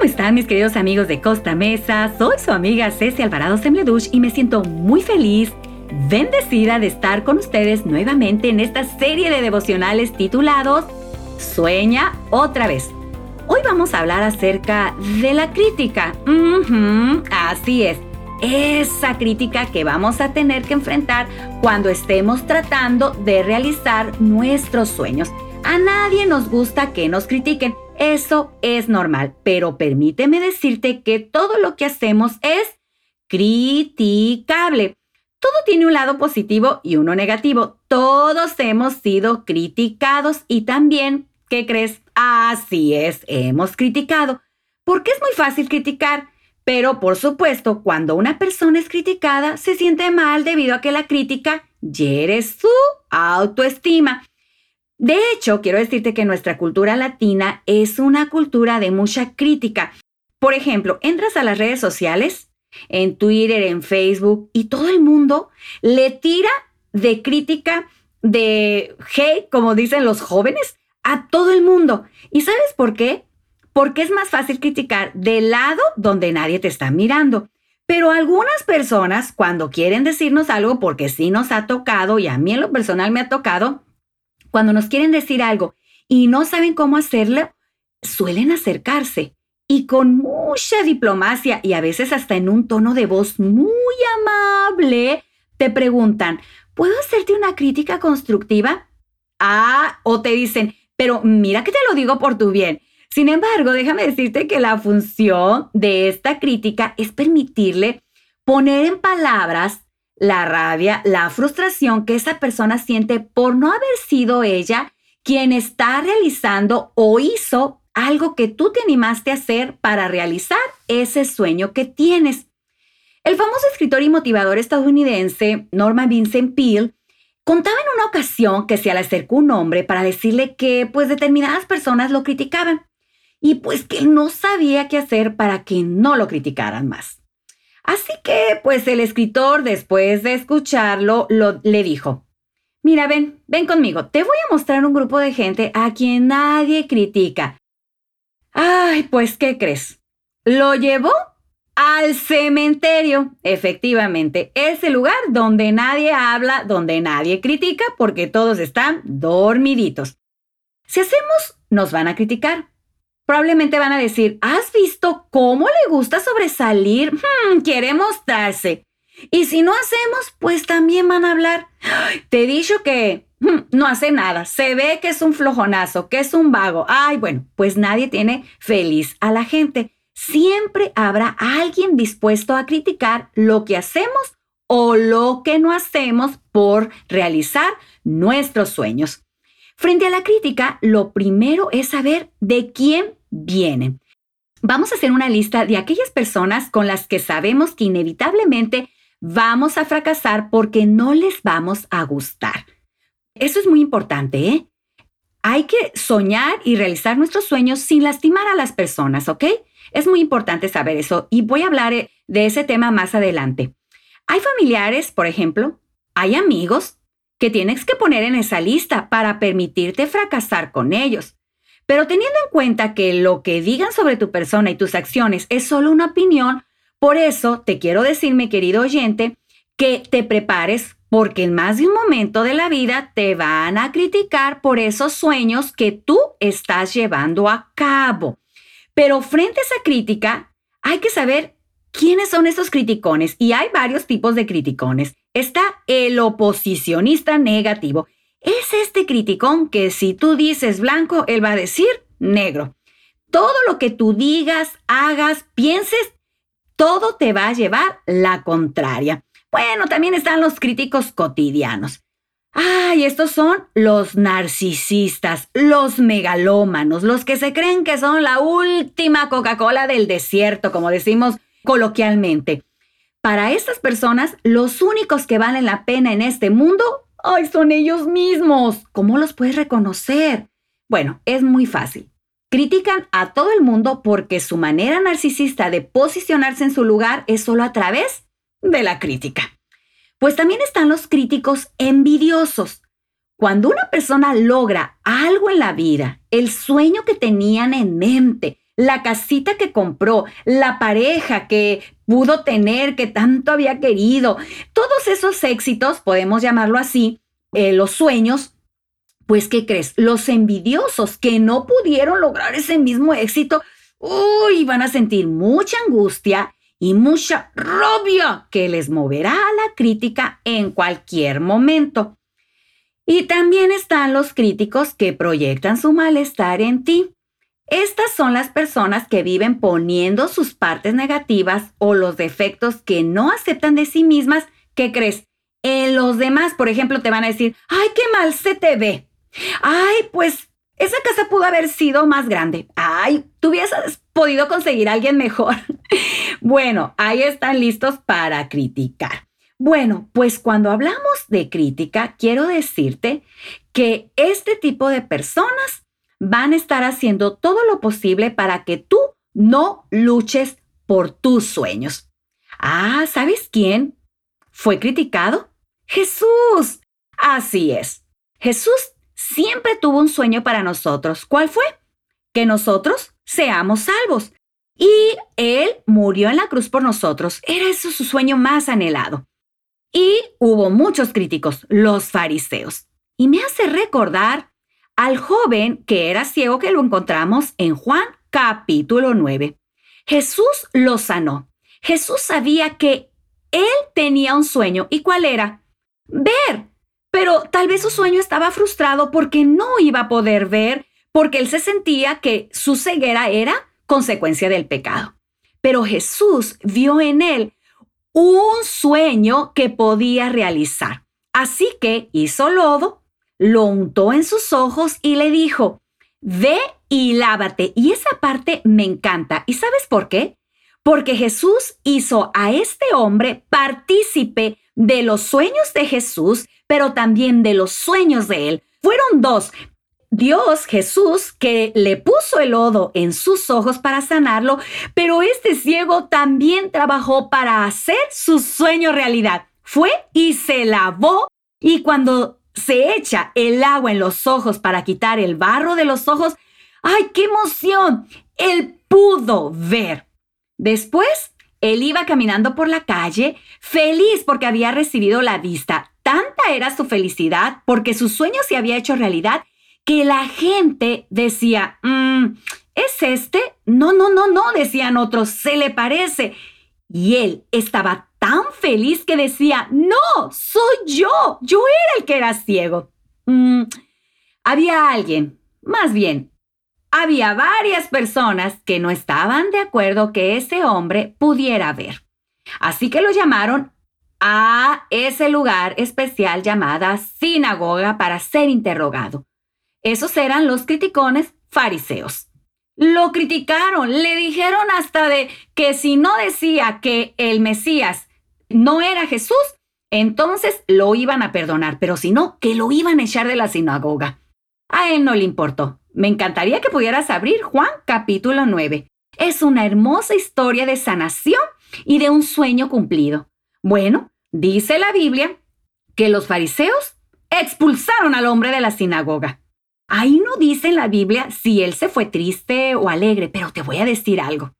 ¿Cómo están mis queridos amigos de Costa Mesa? Soy su amiga Ceci Alvarado Sembledush y me siento muy feliz, bendecida de estar con ustedes nuevamente en esta serie de devocionales titulados Sueña otra vez. Hoy vamos a hablar acerca de la crítica. así es, esa crítica que vamos a tener que enfrentar cuando estemos tratando de realizar nuestros sueños. A nadie nos gusta que nos critiquen eso es normal, pero permíteme decirte que todo lo que hacemos es criticable. Todo tiene un lado positivo y uno negativo. Todos hemos sido criticados y también, ¿qué crees? Así es, hemos criticado. Porque es muy fácil criticar. Pero por supuesto, cuando una persona es criticada, se siente mal debido a que la crítica hiere su autoestima. De hecho, quiero decirte que nuestra cultura latina es una cultura de mucha crítica. Por ejemplo, entras a las redes sociales, en Twitter, en Facebook, y todo el mundo le tira de crítica, de hate, como dicen los jóvenes, a todo el mundo. ¿Y sabes por qué? Porque es más fácil criticar del lado donde nadie te está mirando. Pero algunas personas, cuando quieren decirnos algo, porque sí nos ha tocado, y a mí en lo personal me ha tocado, cuando nos quieren decir algo y no saben cómo hacerlo, suelen acercarse y con mucha diplomacia y a veces hasta en un tono de voz muy amable, te preguntan, ¿puedo hacerte una crítica constructiva? Ah, o te dicen, pero mira que te lo digo por tu bien. Sin embargo, déjame decirte que la función de esta crítica es permitirle poner en palabras la rabia, la frustración que esa persona siente por no haber sido ella quien está realizando o hizo algo que tú te animaste a hacer para realizar ese sueño que tienes. El famoso escritor y motivador estadounidense Norman Vincent Peale contaba en una ocasión que se le acercó un hombre para decirle que pues determinadas personas lo criticaban y pues que no sabía qué hacer para que no lo criticaran más. Así que, pues el escritor, después de escucharlo, le dijo, mira, ven, ven conmigo, te voy a mostrar un grupo de gente a quien nadie critica. Ay, pues, ¿qué crees? Lo llevó al cementerio. Efectivamente, ese lugar donde nadie habla, donde nadie critica, porque todos están dormiditos. Si hacemos, nos van a criticar probablemente van a decir, ¿has visto cómo le gusta sobresalir? Hmm, quiere mostrarse. Y si no hacemos, pues también van a hablar. Te he dicho que hmm, no hace nada. Se ve que es un flojonazo, que es un vago. Ay, bueno, pues nadie tiene feliz a la gente. Siempre habrá alguien dispuesto a criticar lo que hacemos o lo que no hacemos por realizar nuestros sueños. Frente a la crítica, lo primero es saber de quién viene. Vamos a hacer una lista de aquellas personas con las que sabemos que inevitablemente vamos a fracasar porque no les vamos a gustar. Eso es muy importante, ¿eh? Hay que soñar y realizar nuestros sueños sin lastimar a las personas, ¿ok? Es muy importante saber eso y voy a hablar eh, de ese tema más adelante. Hay familiares, por ejemplo, hay amigos que tienes que poner en esa lista para permitirte fracasar con ellos. Pero teniendo en cuenta que lo que digan sobre tu persona y tus acciones es solo una opinión, por eso te quiero decir, mi querido oyente, que te prepares porque en más de un momento de la vida te van a criticar por esos sueños que tú estás llevando a cabo. Pero frente a esa crítica, hay que saber quiénes son esos criticones y hay varios tipos de criticones. Está el oposicionista negativo es este criticón que si tú dices blanco, él va a decir negro. Todo lo que tú digas, hagas, pienses, todo te va a llevar la contraria. Bueno, también están los críticos cotidianos. Ay, estos son los narcisistas, los megalómanos, los que se creen que son la última Coca-Cola del desierto, como decimos coloquialmente. Para estas personas, los únicos que valen la pena en este mundo ¡Ay, son ellos mismos! ¿Cómo los puedes reconocer? Bueno, es muy fácil. Critican a todo el mundo porque su manera narcisista de posicionarse en su lugar es solo a través de la crítica. Pues también están los críticos envidiosos. Cuando una persona logra algo en la vida, el sueño que tenían en mente, la casita que compró, la pareja que pudo tener, que tanto había querido. Todos esos éxitos, podemos llamarlo así, eh, los sueños, pues ¿qué crees? Los envidiosos que no pudieron lograr ese mismo éxito, uy, van a sentir mucha angustia y mucha rabia que les moverá a la crítica en cualquier momento. Y también están los críticos que proyectan su malestar en ti. Estas son las personas que viven poniendo sus partes negativas o los defectos que no aceptan de sí mismas. ¿Qué crees? En los demás, por ejemplo, te van a decir, ay, qué mal se te ve. Ay, pues esa casa pudo haber sido más grande. Ay, tú hubieras podido conseguir a alguien mejor. bueno, ahí están listos para criticar. Bueno, pues cuando hablamos de crítica, quiero decirte que este tipo de personas van a estar haciendo todo lo posible para que tú no luches por tus sueños. Ah, ¿sabes quién fue criticado? Jesús. Así es. Jesús siempre tuvo un sueño para nosotros. ¿Cuál fue? Que nosotros seamos salvos. Y Él murió en la cruz por nosotros. Era eso su sueño más anhelado. Y hubo muchos críticos, los fariseos. Y me hace recordar al joven que era ciego que lo encontramos en Juan capítulo 9. Jesús lo sanó. Jesús sabía que él tenía un sueño. ¿Y cuál era? Ver. Pero tal vez su sueño estaba frustrado porque no iba a poder ver, porque él se sentía que su ceguera era consecuencia del pecado. Pero Jesús vio en él un sueño que podía realizar. Así que hizo lodo, lo untó en sus ojos y le dijo, ve y lávate. Y esa parte me encanta. ¿Y sabes por qué? Porque Jesús hizo a este hombre partícipe de los sueños de Jesús, pero también de los sueños de él. Fueron dos, Dios, Jesús, que le puso el lodo en sus ojos para sanarlo, pero este ciego también trabajó para hacer su sueño realidad. Fue y se lavó y cuando se echa el agua en los ojos para quitar el barro de los ojos, ¡ay, qué emoción! Él pudo ver. Después, él iba caminando por la calle, feliz porque había recibido la vista. Tanta era su felicidad porque su sueño se había hecho realidad que la gente decía, mm, ¿es este? No, no, no, no, decían otros, se le parece. Y él estaba tan feliz que decía, no, soy yo, yo era el que era ciego. Mm, había alguien, más bien, había varias personas que no estaban de acuerdo que ese hombre pudiera ver. Así que lo llamaron a ese lugar especial llamada sinagoga para ser interrogado. Esos eran los criticones fariseos. Lo criticaron, le dijeron hasta de que si no decía que el Mesías no era Jesús, entonces lo iban a perdonar, pero si no, que lo iban a echar de la sinagoga. A él no le importó. Me encantaría que pudieras abrir Juan capítulo 9. Es una hermosa historia de sanación y de un sueño cumplido. Bueno, dice la Biblia que los fariseos expulsaron al hombre de la sinagoga. Ahí no dice en la Biblia si él se fue triste o alegre, pero te voy a decir algo.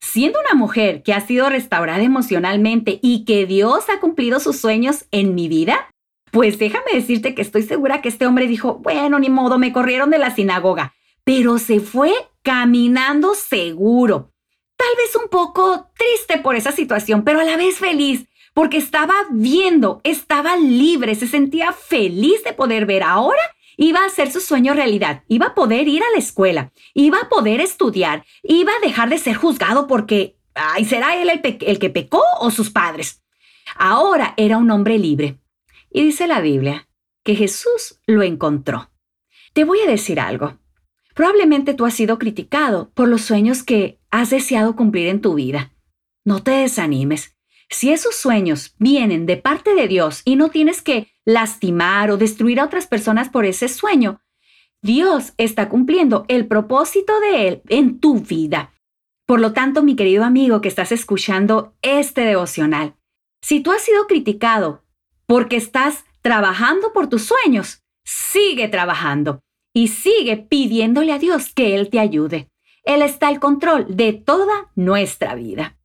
Siendo una mujer que ha sido restaurada emocionalmente y que Dios ha cumplido sus sueños en mi vida, pues déjame decirte que estoy segura que este hombre dijo, bueno, ni modo, me corrieron de la sinagoga, pero se fue caminando seguro. Tal vez un poco triste por esa situación, pero a la vez feliz, porque estaba viendo, estaba libre, se sentía feliz de poder ver ahora iba a hacer su sueño realidad, iba a poder ir a la escuela, iba a poder estudiar, iba a dejar de ser juzgado porque, ay, ¿será él el, el que pecó o sus padres? Ahora era un hombre libre. Y dice la Biblia que Jesús lo encontró. Te voy a decir algo. Probablemente tú has sido criticado por los sueños que has deseado cumplir en tu vida. No te desanimes. Si esos sueños vienen de parte de Dios y no tienes que lastimar o destruir a otras personas por ese sueño, Dios está cumpliendo el propósito de Él en tu vida. Por lo tanto, mi querido amigo que estás escuchando este devocional, si tú has sido criticado porque estás trabajando por tus sueños, sigue trabajando y sigue pidiéndole a Dios que Él te ayude. Él está al control de toda nuestra vida.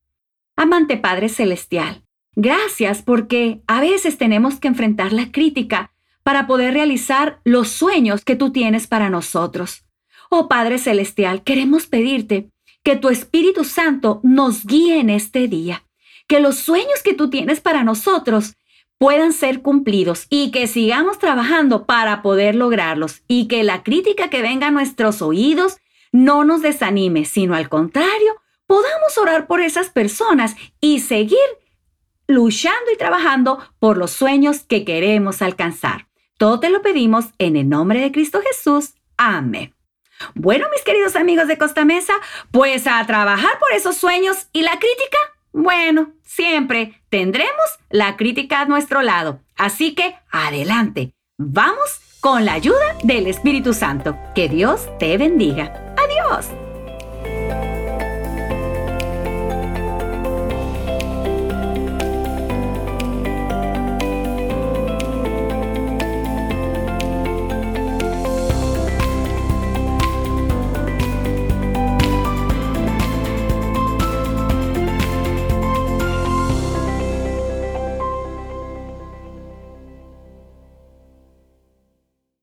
Amante Padre Celestial, gracias porque a veces tenemos que enfrentar la crítica para poder realizar los sueños que tú tienes para nosotros. Oh Padre Celestial, queremos pedirte que tu Espíritu Santo nos guíe en este día, que los sueños que tú tienes para nosotros puedan ser cumplidos y que sigamos trabajando para poder lograrlos y que la crítica que venga a nuestros oídos no nos desanime, sino al contrario, podamos orar por esas personas y seguir luchando y trabajando por los sueños que queremos alcanzar. Todo te lo pedimos en el nombre de Cristo Jesús. Amén. Bueno, mis queridos amigos de Costa Mesa, pues a trabajar por esos sueños y la crítica, bueno, siempre tendremos la crítica a nuestro lado. Así que adelante, vamos con la ayuda del Espíritu Santo. Que Dios te bendiga. Adiós.